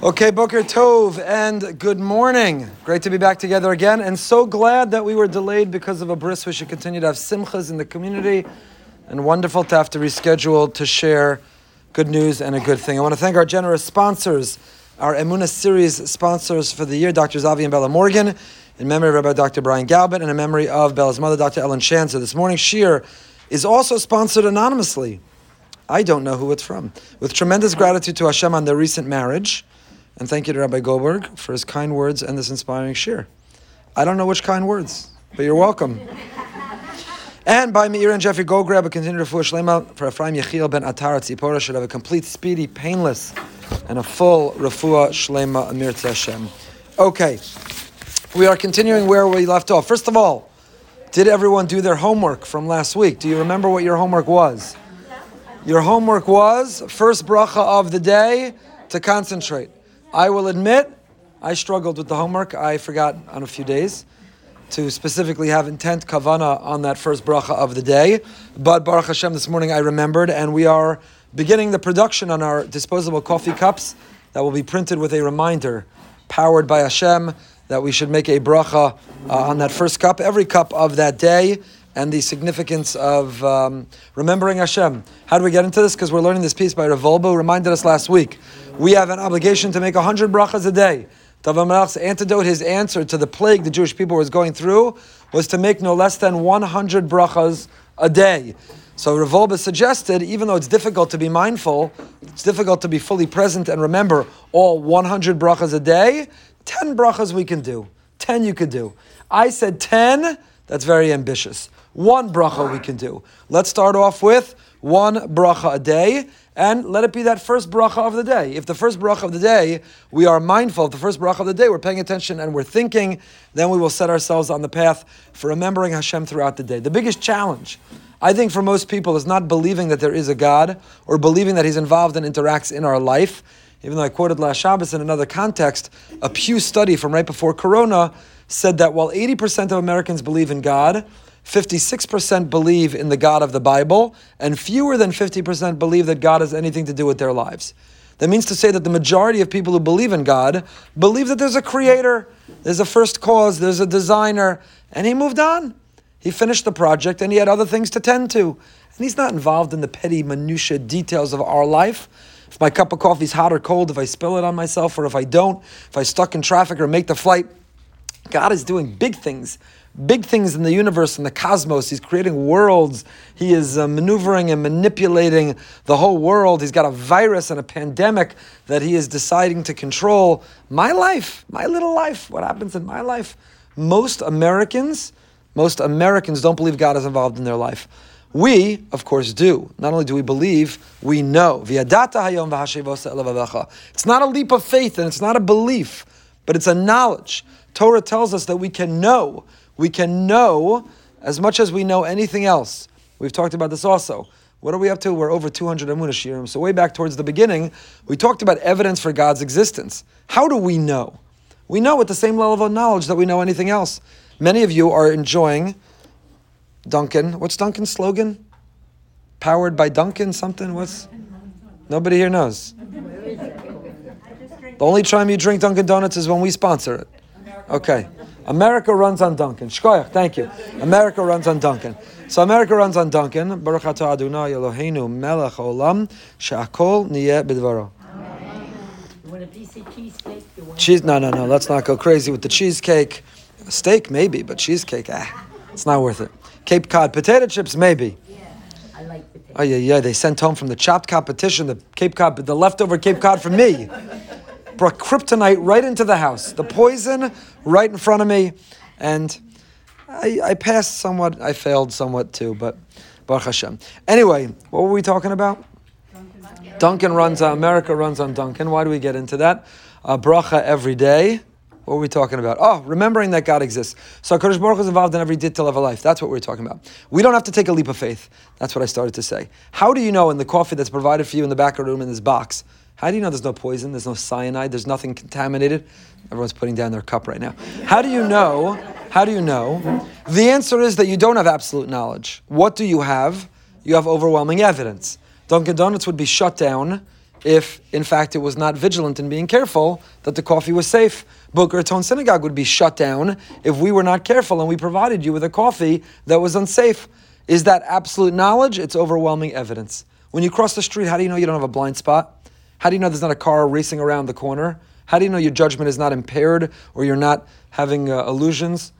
Okay, Boker Tov and good morning. Great to be back together again, and so glad that we were delayed because of a bris. We should continue to have simchas in the community, and wonderful to have to reschedule to share good news and a good thing. I want to thank our generous sponsors, our Emuna series sponsors for the year, Dr. Zavi and Bella Morgan, in memory of Rabbi Dr. Brian Galbin, and in memory of Bella's mother, Dr. Ellen Shanzer. This morning, shir is also sponsored anonymously. I don't know who it's from. With tremendous gratitude to Hashem on their recent marriage. And thank you to Rabbi Goldberg for his kind words and this inspiring shir. I don't know which kind words, but you're welcome. and by Meir and Jeffrey Go grab a continued refuah shlema for Ephraim Yechiel ben Atar Tzipora should have a complete, speedy, painless, and a full refuah shlema Amir Hashem. Okay, we are continuing where we left off. First of all, did everyone do their homework from last week? Do you remember what your homework was? Your homework was first bracha of the day to concentrate. I will admit, I struggled with the homework. I forgot on a few days to specifically have intent kavana on that first bracha of the day. But Baruch Hashem, this morning I remembered, and we are beginning the production on our disposable coffee cups that will be printed with a reminder, powered by Hashem, that we should make a bracha uh, on that first cup, every cup of that day and the significance of um, remembering Hashem. How do we get into this? Because we're learning this piece by Rav Wolbe, reminded us last week. We have an obligation to make 100 brachas a day. David antidote, his answer to the plague the Jewish people was going through, was to make no less than 100 brachas a day. So Rav Wolbe suggested, even though it's difficult to be mindful, it's difficult to be fully present and remember all 100 brachas a day, 10 brachas we can do. 10 you could do. I said 10, that's very ambitious. One bracha we can do. Let's start off with one bracha a day, and let it be that first bracha of the day. If the first bracha of the day, we are mindful of the first bracha of the day, we're paying attention and we're thinking, then we will set ourselves on the path for remembering Hashem throughout the day. The biggest challenge, I think, for most people is not believing that there is a God or believing that He's involved and interacts in our life. Even though I quoted last Shabbos in another context, a Pew study from right before Corona said that while 80% of Americans believe in God, 56% believe in the God of the Bible, and fewer than 50% believe that God has anything to do with their lives. That means to say that the majority of people who believe in God believe that there's a creator, there's a first cause, there's a designer, and he moved on. He finished the project and he had other things to tend to. And he's not involved in the petty minutiae details of our life. If my cup of coffee is hot or cold, if I spill it on myself or if I don't, if I stuck in traffic or make the flight, God is doing big things big things in the universe and the cosmos. He's creating worlds. He is uh, maneuvering and manipulating the whole world. He's got a virus and a pandemic that he is deciding to control. My life, my little life, what happens in my life? Most Americans, most Americans don't believe God is involved in their life. We, of course, do. Not only do we believe, we know. It's not a leap of faith and it's not a belief, but it's a knowledge. Torah tells us that we can know we can know as much as we know anything else. We've talked about this also. What are we up to? We're over 200 Amunah Shirim. So way back towards the beginning, we talked about evidence for God's existence. How do we know? We know at the same level of knowledge that we know anything else. Many of you are enjoying Dunkin. What's Dunkin's slogan? Powered by Dunkin, something? What's nobody here knows. The only time you drink Dunkin' Donuts is when we sponsor it. Okay. America runs on Dunkin. Shkoyach, thank you. America runs on Dunkin. So America runs on Dunkin. Baruch atah Adonai Eloheinu melech olam she'akol niyeh b'dvaro. Cheese? No, no, no. Let's not go crazy with the cheesecake. Steak, maybe, but cheesecake, ah, it's not worth it. Cape Cod potato chips, maybe. Yeah, I like potato. Oh yeah, yeah. They sent home from the chopped competition the Cape Cod, the leftover Cape Cod for me brought kryptonite right into the house. The poison right in front of me. And I, I passed somewhat, I failed somewhat too, but Baruch Hashem. Anyway, what were we talking about? Dunkin runs on, America runs on Dunkin. Why do we get into that? Uh, bracha every day. What were we talking about? Oh, remembering that God exists. So HaKadosh Baruch is involved in every detail of our life. That's what we're talking about. We don't have to take a leap of faith. That's what I started to say. How do you know in the coffee that's provided for you in the back of the room in this box how do you know there's no poison? There's no cyanide. There's nothing contaminated. Everyone's putting down their cup right now. How do you know? How do you know? The answer is that you don't have absolute knowledge. What do you have? You have overwhelming evidence. Dunkin' Donuts would be shut down if, in fact, it was not vigilant in being careful that the coffee was safe. Boca Raton Synagogue would be shut down if we were not careful and we provided you with a coffee that was unsafe. Is that absolute knowledge? It's overwhelming evidence. When you cross the street, how do you know you don't have a blind spot? How do you know there's not a car racing around the corner? How do you know your judgment is not impaired or you're not having uh, illusions?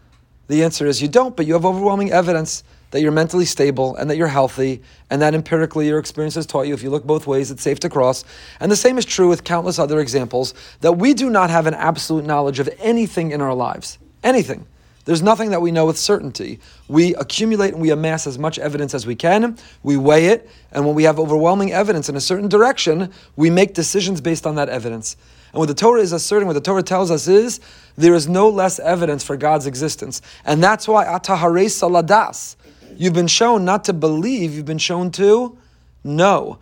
The answer is you don't, but you have overwhelming evidence that you're mentally stable and that you're healthy, and that empirically your experience has taught you if you look both ways, it's safe to cross. And the same is true with countless other examples that we do not have an absolute knowledge of anything in our lives. Anything. There's nothing that we know with certainty. We accumulate and we amass as much evidence as we can, we weigh it, and when we have overwhelming evidence in a certain direction, we make decisions based on that evidence. And what the Torah is asserting, what the Torah tells us is, there is no less evidence for God's existence. And that's why atahare saladas. You've been shown not to believe, you've been shown to know.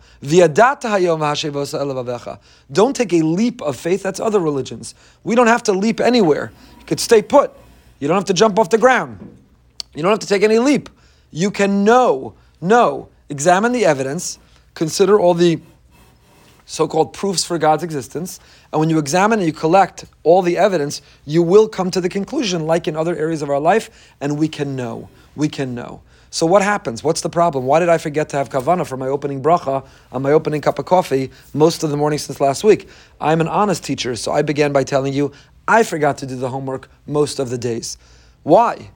Don't take a leap of faith, that's other religions. We don't have to leap anywhere. You could stay put. You don't have to jump off the ground. You don't have to take any leap. You can know, know, examine the evidence, consider all the so called proofs for God's existence, and when you examine and you collect all the evidence, you will come to the conclusion, like in other areas of our life, and we can know. We can know. So what happens? What's the problem? Why did I forget to have kavana for my opening bracha on my opening cup of coffee most of the morning since last week? I'm an honest teacher, so I began by telling you I forgot to do the homework most of the days. Why?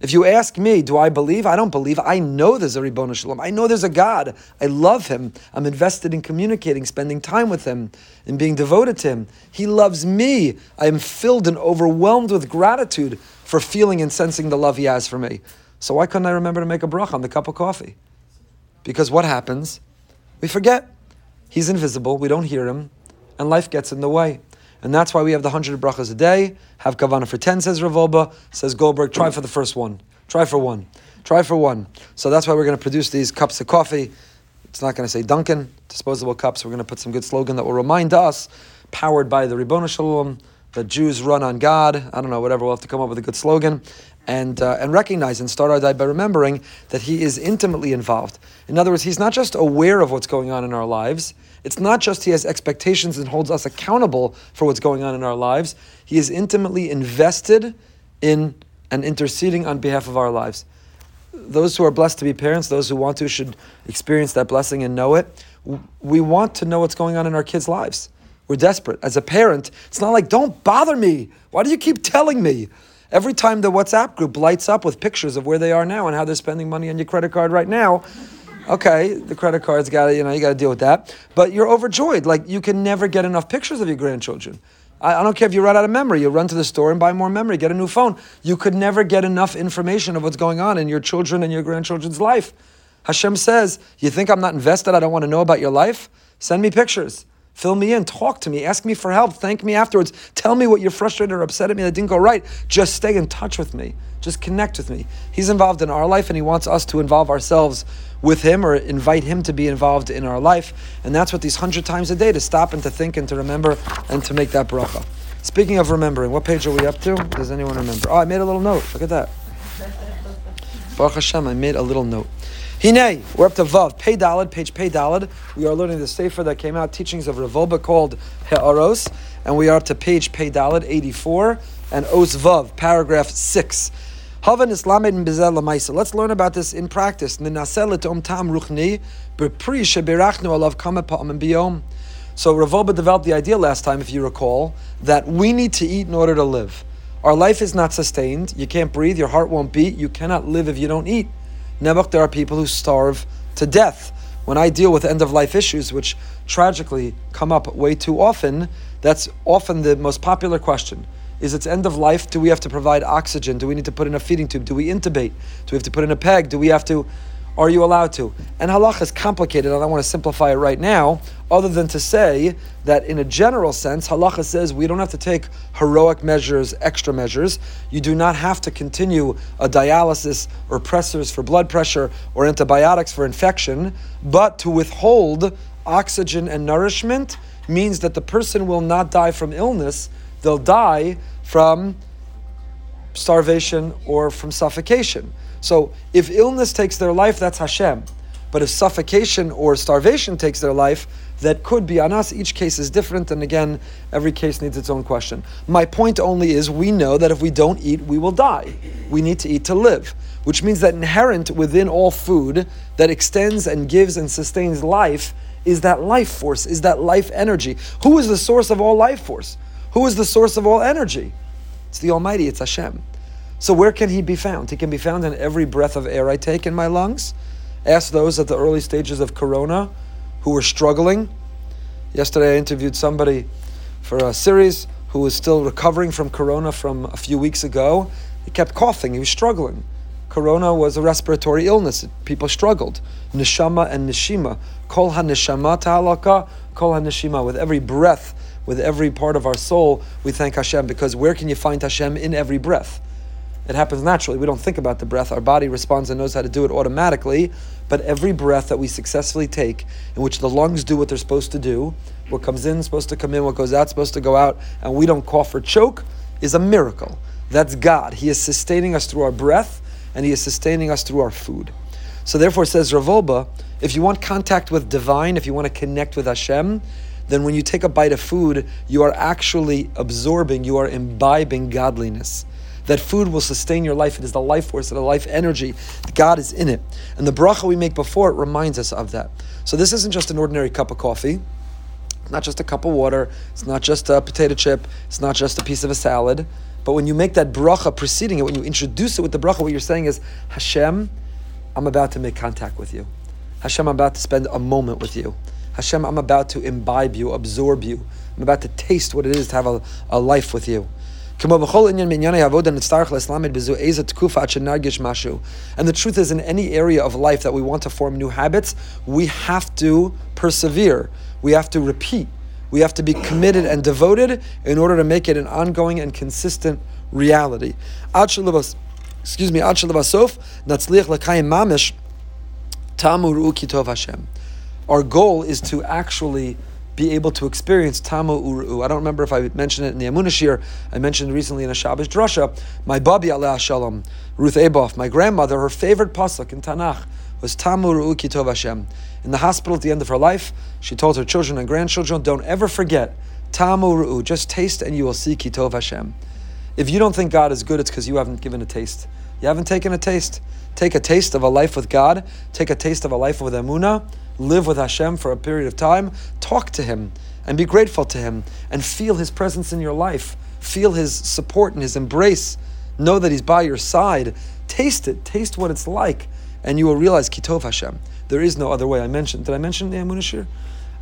If you ask me, do I believe? I don't believe. I know there's a Ribbon Shalom. I know there's a God. I love Him. I'm invested in communicating, spending time with Him, and being devoted to Him. He loves me. I am filled and overwhelmed with gratitude for feeling and sensing the love He has for me. So why couldn't I remember to make a bracha on the cup of coffee? Because what happens? We forget. He's invisible. We don't hear him, and life gets in the way. And that's why we have the hundred brachas a day. Have kavana for ten, says Rav Says Goldberg, try for the first one. Try for one. Try for one. So that's why we're going to produce these cups of coffee. It's not going to say Dunkin, disposable cups. We're going to put some good slogan that will remind us, powered by the Ribbon Shalom, that Jews run on God. I don't know, whatever. We'll have to come up with a good slogan and, uh, and recognize and start our day by remembering that He is intimately involved. In other words, He's not just aware of what's going on in our lives, it's not just He has expectations and holds us accountable for what's going on in our lives, He is intimately invested in and interceding on behalf of our lives. Those who are blessed to be parents, those who want to, should experience that blessing and know it. We want to know what's going on in our kids' lives. We're desperate. As a parent, it's not like, don't bother me. Why do you keep telling me? Every time the WhatsApp group lights up with pictures of where they are now and how they're spending money on your credit card right now, okay, the credit card's got to, you know, you got to deal with that. But you're overjoyed. Like you can never get enough pictures of your grandchildren. I, I don't care if you run out of memory. You run to the store and buy more memory, get a new phone. You could never get enough information of what's going on in your children and your grandchildren's life. Hashem says, You think I'm not invested? I don't want to know about your life? Send me pictures. Fill me in, talk to me, ask me for help, thank me afterwards. Tell me what you're frustrated or upset at me that didn't go right. Just stay in touch with me. Just connect with me. He's involved in our life and he wants us to involve ourselves with him or invite him to be involved in our life. And that's what these hundred times a day to stop and to think and to remember and to make that bracha. Speaking of remembering, what page are we up to? Does anyone remember? Oh, I made a little note. Look at that. Baruch Hashem, I made a little note. Hine, we're up to Vav, Pei Dalad, page Pei Dalad. We are learning the Sefer that came out, teachings of Rav Wolbe called He'aros, and we are up to page Pei Dalad, 84, and Os Vav, paragraph 6. Havan Islamed and Bezel Lamaisa. Let's learn about this in practice. So Rav Wolbe developed the idea last time, if you recall, that we need to eat in order to live. Our life is not sustained. You can't breathe. Your heart won't beat. You cannot live if you don't eat. Nebuch, there are people who starve to death. When I deal with end of life issues, which tragically come up way too often, that's often the most popular question. Is it's end of life? Do we have to provide oxygen? Do we need to put in a feeding tube? Do we intubate? Do we have to put in a peg? Do we have to are you allowed to? And halach is complicated, and I want to simplify it right now, other than to say that in a general sense, halacha says we don't have to take heroic measures, extra measures. You do not have to continue a dialysis or pressors for blood pressure or antibiotics for infection, but to withhold oxygen and nourishment means that the person will not die from illness, they'll die from starvation or from suffocation. So if illness takes their life, that's Hashem. But if suffocation or starvation takes their life, that could be on us. Each case is different, and again, every case needs its own question. My point only is we know that if we don't eat, we will die. We need to eat to live, which means that inherent within all food that extends and gives and sustains life is that life force, is that life energy. Who is the source of all life force? Who is the source of all energy? It's the Almighty, it's Hashem. So where can he be found? He can be found in every breath of air I take in my lungs. Ask those at the early stages of corona who were struggling. Yesterday, I interviewed somebody for a series who was still recovering from corona from a few weeks ago. He kept coughing, he was struggling. Corona was a respiratory illness. People struggled. Nishama and nishima. Kol ha-nishama ta'alaka, kol ha-nishima. With every breath, with every part of our soul, we thank Hashem because where can you find Hashem in every breath? It happens naturally. We don't think about the breath. Our body responds and knows how to do it automatically. But every breath that we successfully take, in which the lungs do what they're supposed to do, what comes in is supposed to come in, what goes out is supposed to go out, and we don't cough or choke, is a miracle. That's God. He is sustaining us through our breath, and He is sustaining us through our food. So therefore, says Rav Wolbe, if you want contact with divine, if you want to connect with Hashem, then when you take a bite of food, you are actually absorbing, you are imbibing godliness that food will sustain your life. It is the life force, the life energy. God is in it. And the bracha we make before it reminds us of that. So this isn't just an ordinary cup of coffee. It's not just a cup of water. It's not just a potato chip. It's not just a piece of a salad. But when you make that bracha preceding it, when you introduce it with the bracha, what you're saying is, Hashem, I'm about to make contact with you. Hashem, I'm about to spend a moment with you. Hashem, I'm about to imbibe you, absorb you. I'm about to taste what it is to have a, a life with you. And the truth is, in any area of life that we want to form new habits, we have to persevere. We have to repeat. We have to be committed and devoted in order to make it an ongoing and consistent reality. Excuse me, Our goal is to actually be able to experience Tamu Uru. I don't remember if I mentioned it in the Amunashir. I mentioned recently in a Shabbos Drasha. My Babi Allah Shalom, Ruth Aboff, my grandmother, her favorite pasuk in Tanakh was Tamu Uru Kitov Hashem. In the hospital at the end of her life, she told her children and grandchildren, don't ever forget Tamu Uru. Just taste and you will see Kitov Hashem. If you don't think God is good, it's because you haven't given a taste. You haven't taken a taste. Take a taste of a life with God. Take a taste of a life with Emunah live with Hashem for a period of time, talk to Him and be grateful to Him and feel His presence in your life. Feel His support and His embrace. Know that He's by your side. Taste it. Taste what it's like. And you will realize Kitov Hashem. There is no other way. I mentioned, did I mention the Amunashir?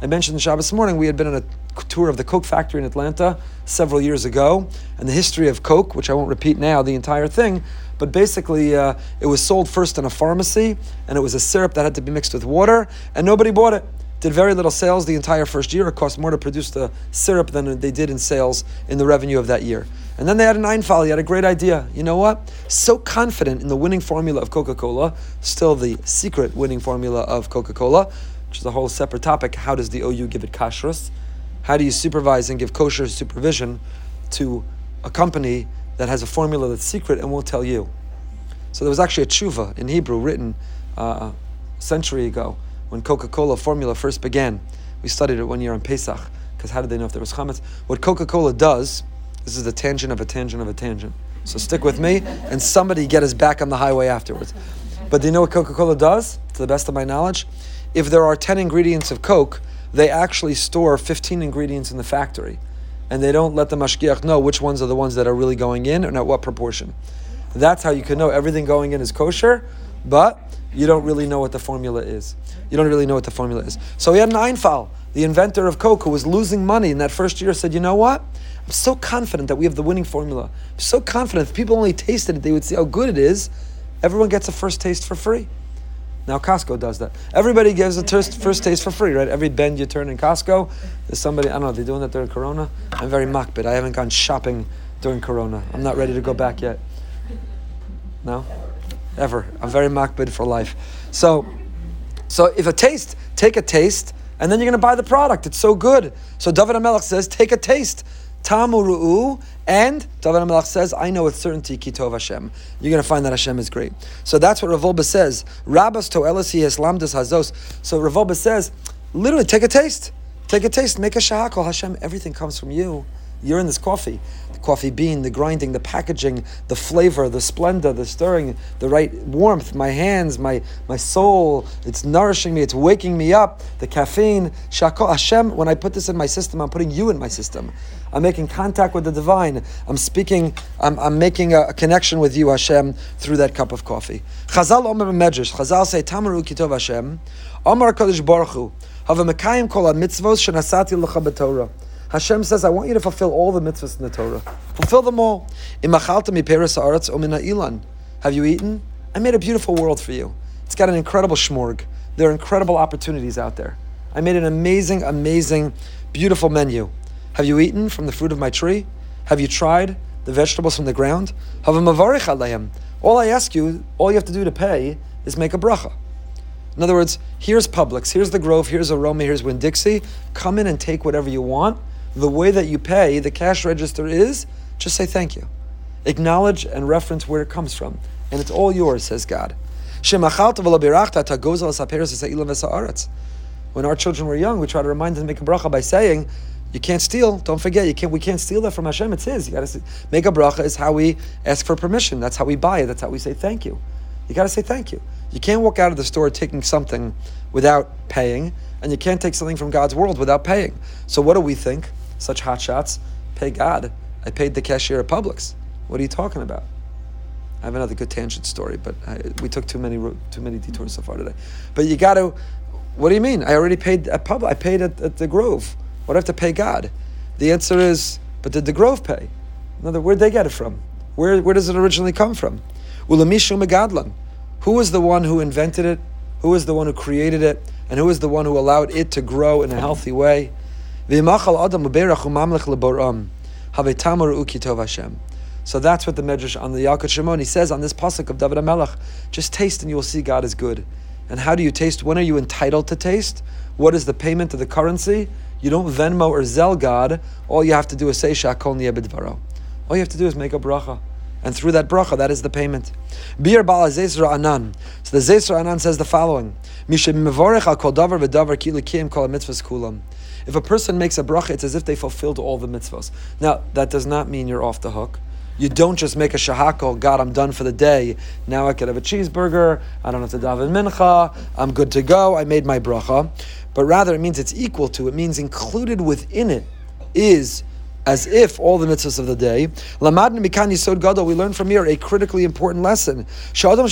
I mentioned Shabbos morning we had been on a tour of the Coke factory in Atlanta several years ago, and the history of Coke, which I won't repeat now, the entire thing, but basically uh, it was sold first in a pharmacy, and it was a syrup that had to be mixed with water, and nobody bought it. Did very little sales the entire first year. It cost more to produce the syrup than they did in sales in the revenue of that year. And then they had an Einfall. He had a great idea. You know what? So confident in the winning formula of Coca Cola, still the secret winning formula of Coca Cola which is a whole separate topic. How does the OU give it kashrus? How do you supervise and give kosher supervision to a company that has a formula that's secret and won't tell you? So there was actually a tshuva in Hebrew written uh, a century ago when Coca-Cola formula first began. We studied it one year on Pesach because how did they know if there was chametz? What Coca-Cola does, this is the tangent of a tangent of a tangent. So stick with me, and somebody get us back on the highway afterwards. But do you know what Coca-Cola does? To the best of my knowledge, if there are 10 ingredients of Coke, they actually store 15 ingredients in the factory. And they don't let the mashgiach know which ones are the ones that are really going in and at what proportion. That's how you can know everything going in is kosher, but you don't really know what the formula is. You don't really know what the formula is. So he had an Einfall, the inventor of Coke, who was losing money in that first year, said, You know what? I'm so confident that we have the winning formula. I'm so confident if people only tasted it, they would see how good it is. Everyone gets a first taste for free. Now Costco does that. Everybody gives a first, first taste for free, right? Every bend you turn in Costco, there's somebody, I don't know, they're doing that during Corona. I'm very makbid. I haven't gone shopping during Corona. I'm not ready to go back yet. No? Ever. I'm very makbid for life. So, so if a taste, take a taste, and then you're going to buy the product. It's so good. So David HaMelech says, take a taste. Tamuru'u, and David HaMelech says, I know with certainty Kitov Hashem. You're going to find that Hashem is great. So that's what Rav Wolbe says. Rabbas to Elisi Islamdas Hazos. So Rav Wolbe says, literally take a taste. Take a taste, make a shahakol. Hashem, everything comes from you. You're in this coffee. The coffee bean, the grinding, the packaging, the flavor, the splendor, the stirring, the right warmth, my hands, my, my soul. It's nourishing me, it's waking me up. The caffeine. Shakol Hashem, when I put this in my system, I'm putting you in my system. I'm making contact with the divine. I'm speaking, I'm, I'm making a, connection with you, Hashem, through that cup of coffee. Chazal Omer Medrash. Chazal say, Tamaru Kitov Hashem. Omar Kodesh Baruch Hu. Have a Mekayim kol mitzvos shenasati l'cha b'Torah. Hashem says, I want you to fulfill all the mitzvahs in the Torah. Fulfill them all. Have you eaten? I made a beautiful world for you. It's got an incredible shmorg. There are incredible opportunities out there. I made an amazing, amazing, beautiful menu. Have you eaten from the fruit of my tree? Have you tried the vegetables from the ground? All I ask you, all you have to do to pay is make a bracha. In other words, here's Publix, here's the Grove, here's Aroma, here's Winn Dixie. Come in and take whatever you want the way that you pay, the cash register is, just say thank you. Acknowledge and reference where it comes from. And it's all yours, says God. When our children were young, we try to remind them to make a bracha by saying, you can't steal. Don't forget, you can't. We can't steal that from Hashem. It's His. You got to make a bracha. Is how we ask for permission. That's how we buy it. That's how we say thank you. You got to say thank you. You can't walk out of the store taking something without paying, and you can't take something from God's world without paying. So what do we think? Such hot shots. Pay God. I paid the cashier at Publix. What are you talking about? I have another good tangent story, but I, we took too many too many detours so far today. But you got to. What do you mean? I already paid at Publix. I paid at, at the Grove. What do I have to pay God? The answer is, but did the Grove pay? Another, where'd they get it from? Where, where does it originally come from? Ulamishu Megadlan. Who was the one who invented it? Who was the one who created it? And who was the one who allowed it to grow in a healthy way? So that's what the Medrash on the Yalkut Shimon, he says on this pasuk of David HaMelech, just taste and you will see God is good. And how do you taste? When are you entitled to taste? What is the payment of the currency? You don't Venmo or Zelle God. All you have to do is say Shakol Niyabidvaro. All you have to do is make a bracha. And through that bracha, that is the payment. Bir Bala Zesra Anan. So the Zesra Anan says the following. Davar v'davar ki likim kol kulam. If a person makes a bracha, it's as if they fulfilled all the mitzvahs. Now, that does not mean you're off the hook. You don't just make a shahako, God, I'm done for the day. Now I can have a cheeseburger. I don't have to daven mincha. I'm good to go. I made my bracha. But rather, it means it's equal to. It means included within it is as if all the mitzvahs of the day. We learn from here a critically important lesson. Shadam.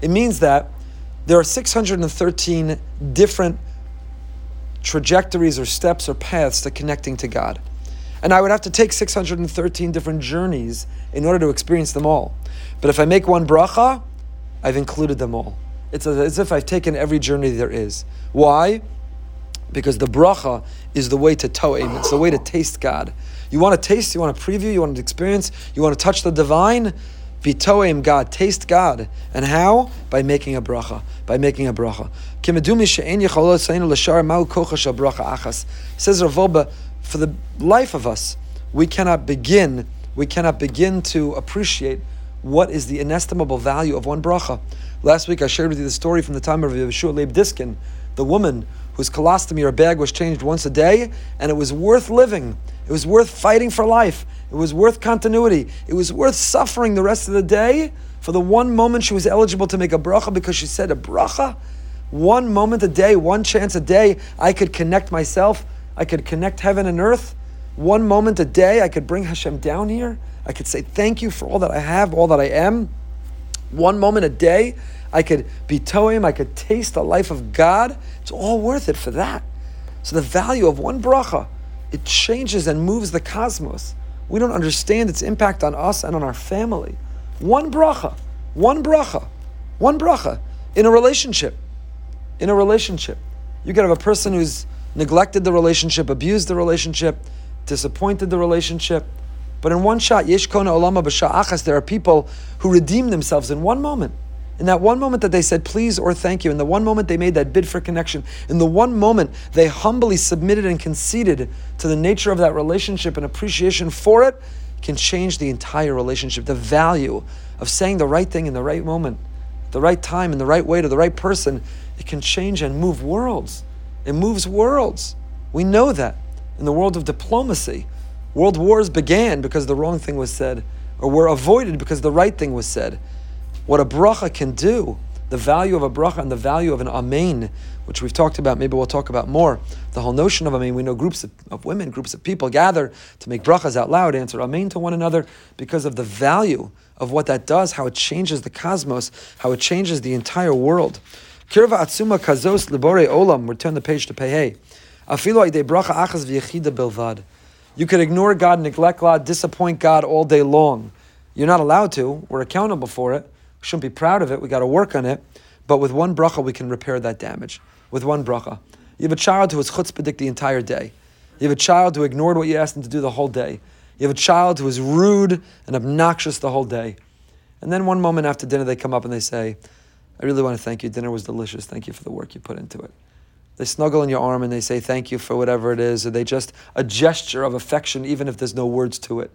It means that there are 613 different trajectories or steps or paths to connecting to God. And I would have to take 613 different journeys in order to experience them all. But if I make one bracha, I've included them all. It's as if I've taken every journey there is. Why? Because the bracha is the way to to'im. It's the way to taste God. You want to taste, you want to preview, you want to experience, you want to touch the divine, Vitoim God, taste God. And how? By making a bracha. By making a bracha. Says Rav Wolbe, for the life of us, we cannot begin, we cannot begin to appreciate what is the inestimable value of one bracha. Last week I shared with you the story from the time of Yehoshua Leib Diskin, the woman whose colostomy or bag was changed once a day, and it was worth living. It was worth fighting for life. It was worth continuity. It was worth suffering the rest of the day for the one moment she was eligible to make a bracha because she said a bracha. One moment a day, one chance a day, I could connect myself. I could connect heaven and earth. One moment a day, I could bring Hashem down here. I could say thank you for all that I have, all that I am. One moment a day, I could be toim, I could taste the life of God. It's all worth it for that. So the value of one bracha, it changes and moves the cosmos. We don't understand its impact on us and on our family. One bracha, one bracha, one bracha in a relationship. In a relationship. You could have a person who's neglected the relationship, abused the relationship, disappointed the relationship. But in one shot, Yesh Kona Olama B'Sha'achas, there are people who redeem themselves in one moment. In that one moment that they said please or thank you, in the one moment they made that bid for connection, in the one moment they humbly submitted and conceded to the nature of that relationship and appreciation for it, can change the entire relationship. The value of saying the right thing in the right moment the right time, in the right way to the right person, it can change and move worlds. It moves worlds. We know that. In the world of diplomacy, world wars began because the wrong thing was said, or were avoided because the right thing was said. What a bracha can do, the value of a bracha and the value of an amen, which we've talked about, maybe we'll talk about more. The whole notion of amen, we know groups of, of women, groups of people gather to make brachas out loud, answer amen to one another because of the value of what that does, how it changes the cosmos, how it changes the entire world. Kirva atzuma kazos libore olam. We'll turn the page to Pehe. Afilo ide bracha achas v'yechida bilvad. You could ignore God, neglect God, disappoint God all day long. You're not allowed to. We're accountable for it. Shouldn't be proud of it. We got to work on it. But with one bracha, we can repair that damage. With one bracha. You have a child who was chutzpahdik the entire day. You have a child who ignored what you asked him to do the whole day. You have a child who is rude and obnoxious the whole day. And then one moment after dinner, they come up and they say, I really want to thank you. Dinner was delicious. Thank you for the work you put into it. They snuggle in your arm and they say thank you for whatever it is, or they just a gesture of affection, even if there's no words to it.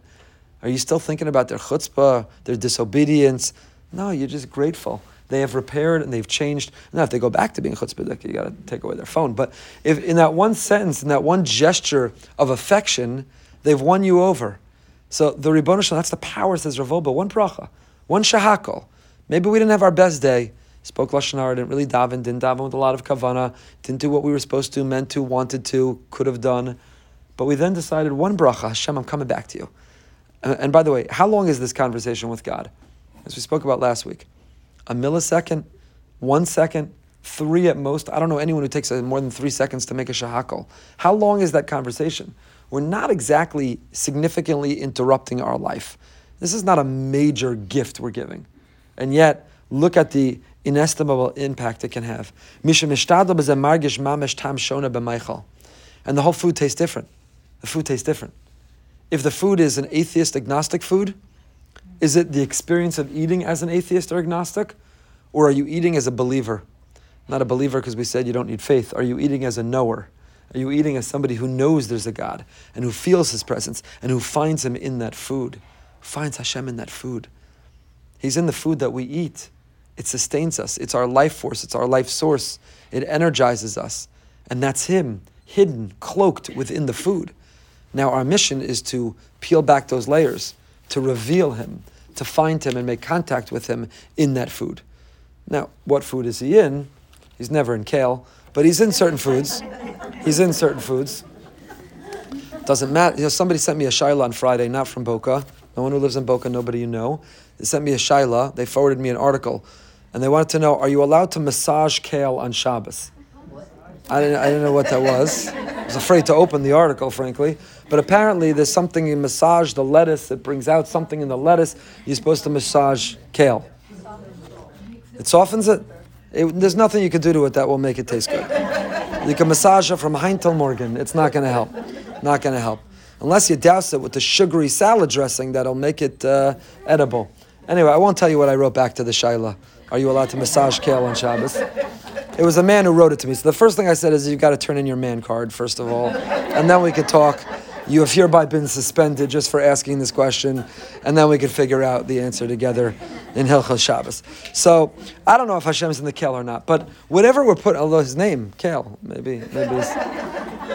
Are you still thinking about their chutzpah, their disobedience? No, you're just grateful. They have repaired and they've changed. Now, if they go back to being chutzpah, you got to take away their phone. But if in that one sentence, in that one gesture of affection, they've won you over. So the Ribbon that's the power, says Rav Wolbe, one bracha, one shahakal. Maybe we didn't have our best day spoke lashon didn't really daven, didn't daven with a lot of kavana, didn't do what we were supposed to, meant to, wanted to, could have done. But we then decided one bracha, Hashem, I'm coming back to you. And, and by the way, how long is this conversation with God? As we spoke about last week, a millisecond, one second, three at most. I don't know anyone who takes more than three seconds to make a shahakal. How long is that conversation? We're not exactly significantly interrupting our life. This is not a major gift we're giving. And yet, look at the inestimable impact it can have. And the whole food tastes different. The food tastes different. If the food is an atheist agnostic food, is it the experience of eating as an atheist or agnostic? Or are you eating as a believer? Not a believer because we said you don't need faith. Are you eating as a knower? Are you eating as somebody who knows there's a God and who feels his presence and who finds him in that food? Finds Hashem in that food. He's in the food that we eat. It sustains us. It's our life force. It's our life source. It energizes us. And that's Him, hidden, cloaked within the food. Now, our mission is to peel back those layers, to reveal Him, to find Him and make contact with Him in that food. Now, what food is He in? He's never in kale, but He's in certain foods. He's in certain foods. Doesn't matter. You know, somebody sent me a shaila on Friday, not from Boca. No one who lives in Boca, nobody you know. They sent me a shaila. They forwarded me an article and they wanted to know: Are you allowed to massage kale on Shabbos? I didn't, I didn't know what that was. I was afraid to open the article, frankly. But apparently, there's something you massage the lettuce. It brings out something in the lettuce. You're supposed to massage kale. It softens it. it there's nothing you can do to it that will make it taste good. You can massage it from Hein till Morgan. It's not going to help. Not going to help. Unless you douse it with the sugary salad dressing that'll make it uh, edible. Anyway, I won't tell you what I wrote back to the Shaila. Are you allowed to massage kale on Shabbos? It was a man who wrote it to me. So the first thing I said is you've got to turn in your man card, first of all, and then we could talk. You have hereby been suspended just for asking this question, and then we could figure out the answer together in Hilchos Shabbos. So I don't know if Hashem's in the Kale or not, but whatever we're putting, although his name, Kale, maybe, maybe,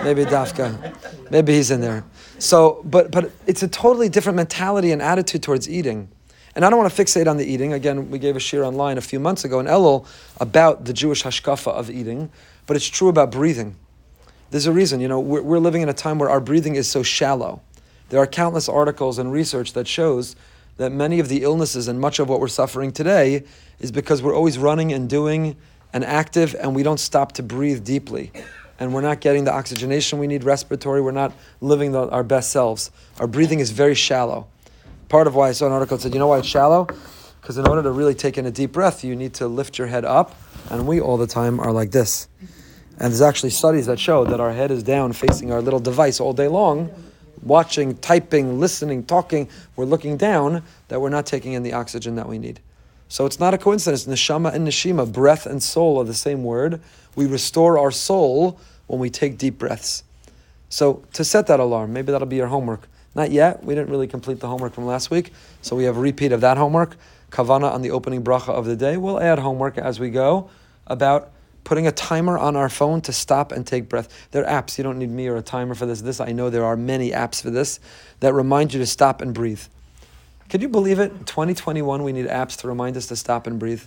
maybe Dafka, maybe he's in there. So, but but it's a totally different mentality and attitude towards eating. And I don't want to fixate on the eating. Again, we gave a shir online a few months ago in Elul about the Jewish hashkafa of eating, but it's true about breathing. There's a reason, you know, we're, we're living in a time where our breathing is so shallow. There are countless articles and research that shows that many of the illnesses and much of what we're suffering today is because we're always running and doing and active and we don't stop to breathe deeply. And we're not getting the oxygenation we need, respiratory, we're not living the, our best selves. Our breathing is very shallow part of why I saw an article that said, you know why it's shallow? Because in order to really take in a deep breath, you need to lift your head up, and we all the time are like this. And there's actually studies that show that our head is down facing our little device all day long, watching, typing, listening, talking. We're looking down, that we're not taking in the oxygen that we need. So it's not a coincidence. Neshama and neshima, breath and soul, are the same word. We restore our soul when we take deep breaths. So to set that alarm, maybe that'll be your homework. Not yet. We didn't really complete the homework from last week, so we have a repeat of that homework. kavana on the opening bracha of the day. We'll add homework as we go about putting a timer on our phone to stop and take breath. There are apps. You don't need me or a timer for this. This I know there are many apps for this that remind you to stop and breathe. Can you believe it? In 2021, we need apps to remind us to stop and breathe.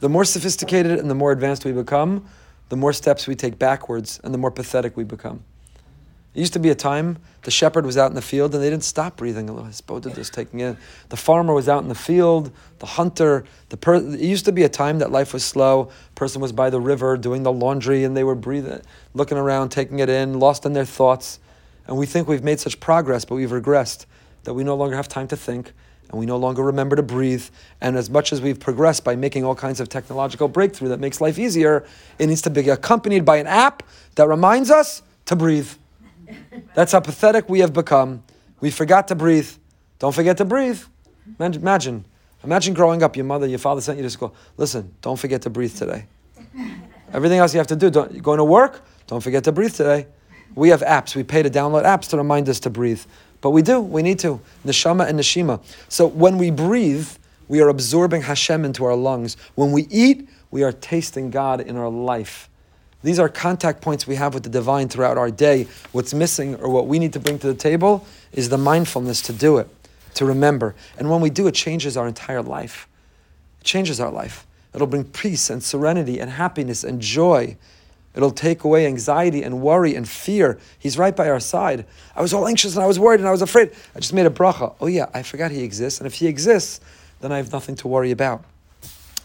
The more sophisticated and the more advanced we become, the more steps we take backwards and the more pathetic we become. It used to be a time the shepherd was out in the field and they didn't stop breathing. A little. Boat just taking in. The farmer was out in the field, the hunter, the per- it used to be a time that life was slow. Person was by the river doing the laundry and they were breathing, looking around, taking it in, lost in their thoughts. And we think we've made such progress, but we've regressed, that we no longer have time to think and we no longer remember to breathe. And as much as we've progressed by making all kinds of technological breakthrough that makes life easier, it needs to be accompanied by an app that reminds us to breathe. That's how pathetic we have become. We forgot to breathe. Don't forget to breathe. Imagine, imagine growing up, your mother, your father sent you to school. Listen, don't forget to breathe today. Everything else you have to do, don't, going to work, don't forget to breathe today. We have apps. We pay to download apps to remind us to breathe. But we do, we need to. Neshama and Neshima. So when we breathe, we are absorbing Hashem into our lungs. When we eat, we are tasting God in our life. These are contact points we have with the divine throughout our day. What's missing or what we need to bring to the table is the mindfulness to do it, to remember. And when we do, it changes our entire life. It changes our life. It'll bring peace and serenity and happiness and joy. It'll take away anxiety and worry and fear. He's right by our side. I was all anxious and I was worried and I was afraid. I just made a bracha. Oh yeah, I forgot he exists. And if he exists, then I have nothing to worry about.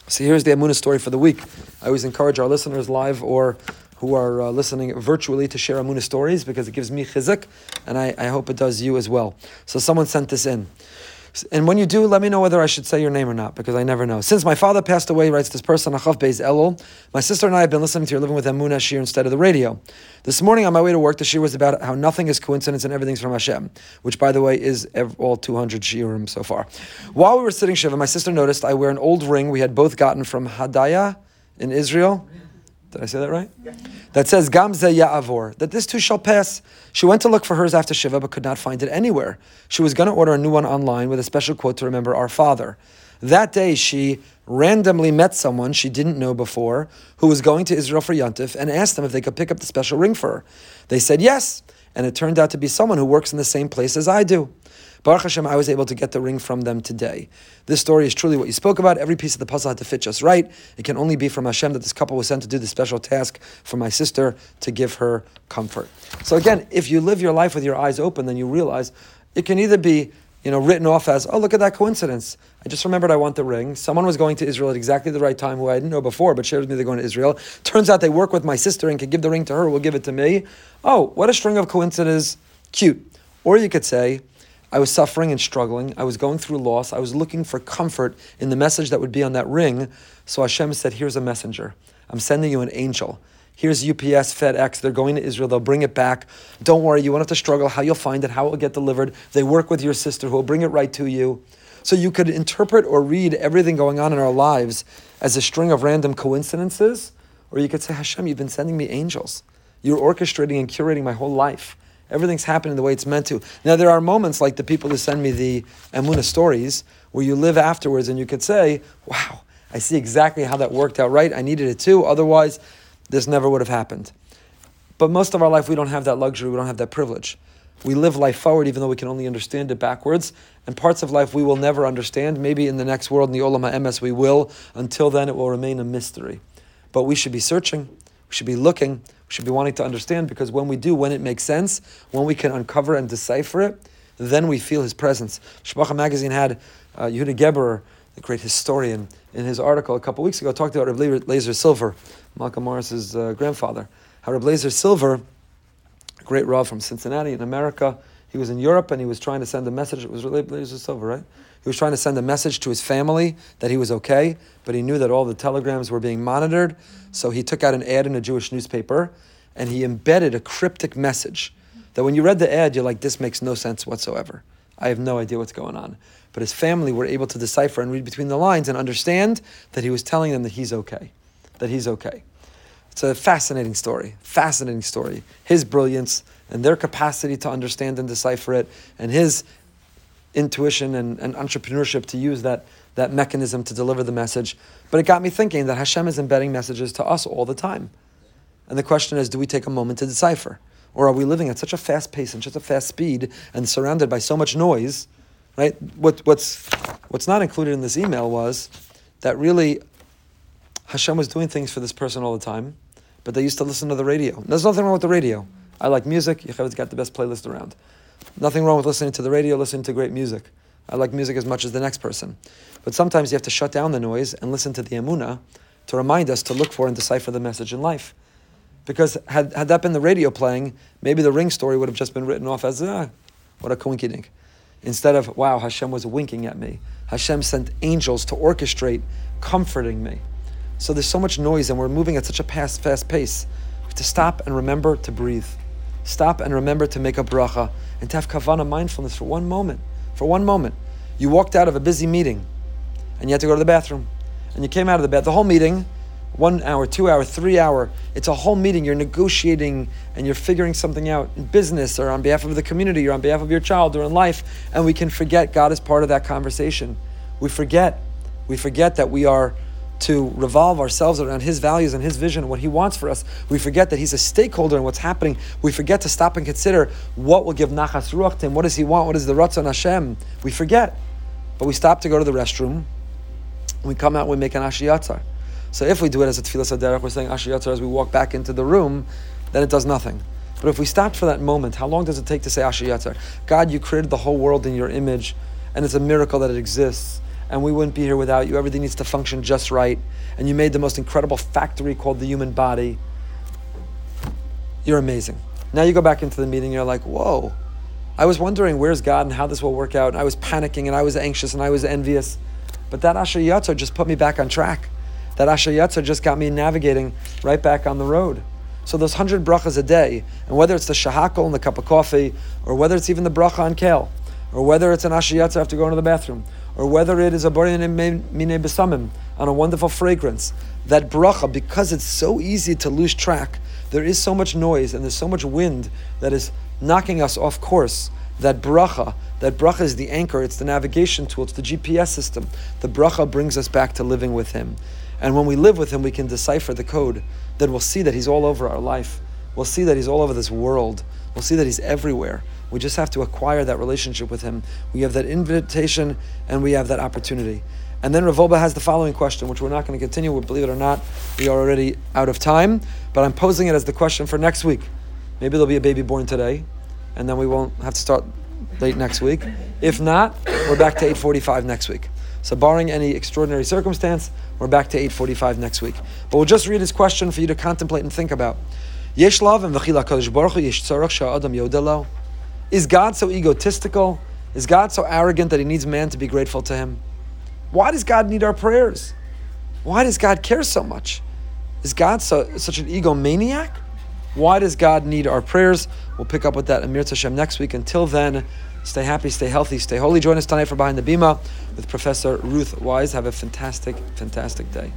So here's the Amunah story for the week. I always encourage our listeners live or who are uh, listening virtually to share Amunah stories because it gives me chizuk, and I, I hope it does you as well. So someone sent this in. And when you do, let me know whether I should say your name or not, because I never know. Since my father passed away, writes this person, Achav Beis Elul, my sister and I have been listening to your Living with Emunah Shir instead of the radio. This morning on my way to work, the Shir was about how nothing is coincidence and everything's from Hashem, which, by the way, is all 200 Shirim so far. While we were sitting Shiva, my sister noticed I wear an old ring we had both gotten from Hadaya in Israel. Did I say that right? Yeah. That says Gamze Ya'avor, that this too shall pass. She went to look for hers after Shiva, but could not find it anywhere. She was going to order a new one online with a special quote to remember our father. That day, she randomly met someone she didn't know before who was going to Israel for Yontif and asked them if they could pick up the special ring for her. They said yes, and it turned out to be someone who works in the same place as I do. Baruch Hashem, I was able to get the ring from them today. This story is truly what you spoke about. Every piece of the puzzle had to fit just right. It can only be from Hashem that this couple was sent to do the special task for my sister to give her comfort. So again, if you live your life with your eyes open, then you realize it can either be you know, written off as, oh, look at that coincidence. I just remembered I want the ring. Someone was going to Israel at exactly the right time who I didn't know before, but shared with me they're going to Israel. Turns out they work with my sister and can give the ring to her, will give it to me. Oh, what a string of coincidences. Cute. Or you could say, I was suffering and struggling. I was going through loss. I was looking for comfort in the message that would be on that ring. So Hashem said, Here's a messenger. I'm sending you an angel. Here's UPS, FedEx. They're going to Israel. They'll bring it back. Don't worry. You won't have to struggle how you'll find it, how it will get delivered. They work with your sister who will bring it right to you. So you could interpret or read everything going on in our lives as a string of random coincidences, or you could say, Hashem, you've been sending me angels. You're orchestrating and curating my whole life. Everything's happening the way it's meant to. Now, there are moments like the people who send me the Emuna stories where you live afterwards and you could say, wow, I see exactly how that worked out right. I needed it too. Otherwise, this never would have happened. But most of our life, we don't have that luxury. We don't have that privilege. We live life forward even though we can only understand it backwards. And parts of life we will never understand. Maybe in the next world, in the Olam HaEmes, we will. Until then, it will remain a mystery. But we should be searching. We should be looking. Should be wanting to understand because when we do, when it makes sense, when we can uncover and decipher it, then we feel his presence. Mishpacha magazine had uh, Yehuda Geberer, the great historian, in his article a couple weeks ago, talked about Reb Lazer Silver, Malcolm Morris's uh, grandfather. How Reb Lazer Silver, great Rav from Cincinnati in America, he was in Europe and he was trying to send a message. It was Reb Lazer Silver, right? He was trying to send a message to his family that he was okay, but he knew that all the telegrams were being monitored. So he took out an ad in a Jewish newspaper and he embedded a cryptic message that when you read the ad, you're like, this makes no sense whatsoever. I have no idea what's going on. But his family were able to decipher and read between the lines and understand that he was telling them that he's okay, that he's okay. It's a fascinating story, fascinating story. His brilliance and their capacity to understand and decipher it, and his intuition and, and entrepreneurship to use that that mechanism to deliver the message. But it got me thinking that Hashem is embedding messages to us all the time. And the question is, do we take a moment to decipher? Or are we living at such a fast pace and such a fast speed and surrounded by so much noise? Right? What, what's, what's not included in this email was that really Hashem was doing things for this person all the time, but they used to listen to the radio. And There's nothing wrong with the radio. I like music. Yecheved's got the best playlist around. Nothing wrong with listening to the radio, listening to great music. I like music as much as the next person. But sometimes you have to shut down the noise and listen to the Emunah to remind us to look for and decipher the message in life. Because had, had that been the radio playing, maybe the ring story would have just been written off as, ah, what a coinkydink. Instead of, wow, Hashem was winking at me. Hashem sent angels to orchestrate, comforting me. So there's so much noise and we're moving at such a fast, fast pace. We have to stop and remember to breathe. Stop and remember to make a bracha and to have kavana mindfulness for one moment. For one moment. You walked out of a busy meeting and you had to go to the bathroom. And you came out of the bed. The whole meeting, one hour, two hour, three hour, it's a whole meeting. You're negotiating and you're figuring something out in business or on behalf of the community or on behalf of your child or in life. And we can forget God is part of that conversation. We forget. We forget that we are to revolve ourselves around His values and His vision, and what He wants for us. We forget that He's a stakeholder in what's happening. We forget to stop and consider what will give nachas ruach to Him. What does He want? What is the ratzon Hashem? We forget, but we stop to go to the restroom. We come out. We make an Asher Yatzar. So if we do it as a tefillas haderech, we're saying Asher Yatzar as we walk back into the room, then it does nothing. But if we stopped for that moment, how long does it take to say Asher Yatzar? God, you created the whole world in your image, and it's a miracle that it exists and we wouldn't be here without you. Everything needs to function just right. And you made the most incredible factory called the human body. You're amazing. Now you go back into the meeting, you're like, whoa, I was wondering where's God and how this will work out. And I was panicking and I was anxious and I was envious. But that Asher Yatzar just put me back on track. That Asher Yatzar just got me navigating right back on the road. So those hundred brachas a day, and whether it's the shehakol and the cup of coffee, or whether it's even the bracha on kale, or whether it's an Asher Yatzar after going to the bathroom, or whether it is a minei besamim on a wonderful fragrance, that bracha, because it's so easy to lose track, there is so much noise and there's so much wind that is knocking us off course. That bracha, that bracha is the anchor, it's the navigation tool, it's the GPS system. The bracha brings us back to living with Him. And when we live with Him, we can decipher the code. Then we'll see that He's all over our life. We'll see that He's all over this world. We'll see that He's everywhere. We just have to acquire that relationship with Him. We have that invitation and we have that opportunity. And then Rav Wolbe has the following question, which we're not going to continue. Believe it or not, we are already out of time, but I'm posing it as the question for next week. Maybe there'll be a baby born today, and then we won't have to start late next week. If not, we're back to 8:45 next week. So, barring any extraordinary circumstance, we're back to 8:45 next week. But we'll just read his question for you to contemplate and think about. Yesh lav and baruch yesh tzarach is God so egotistical? Is God so arrogant that he needs man to be grateful to him? Why does God need our prayers? Why does God care so much? Is God so, such an egomaniac? Why does God need our prayers? We'll pick up with that Amir Hashem next week. Until then, stay happy, stay healthy, stay holy. Join us tonight for Behind the Bima with Professor Ruth Wisse. Have a fantastic, fantastic day.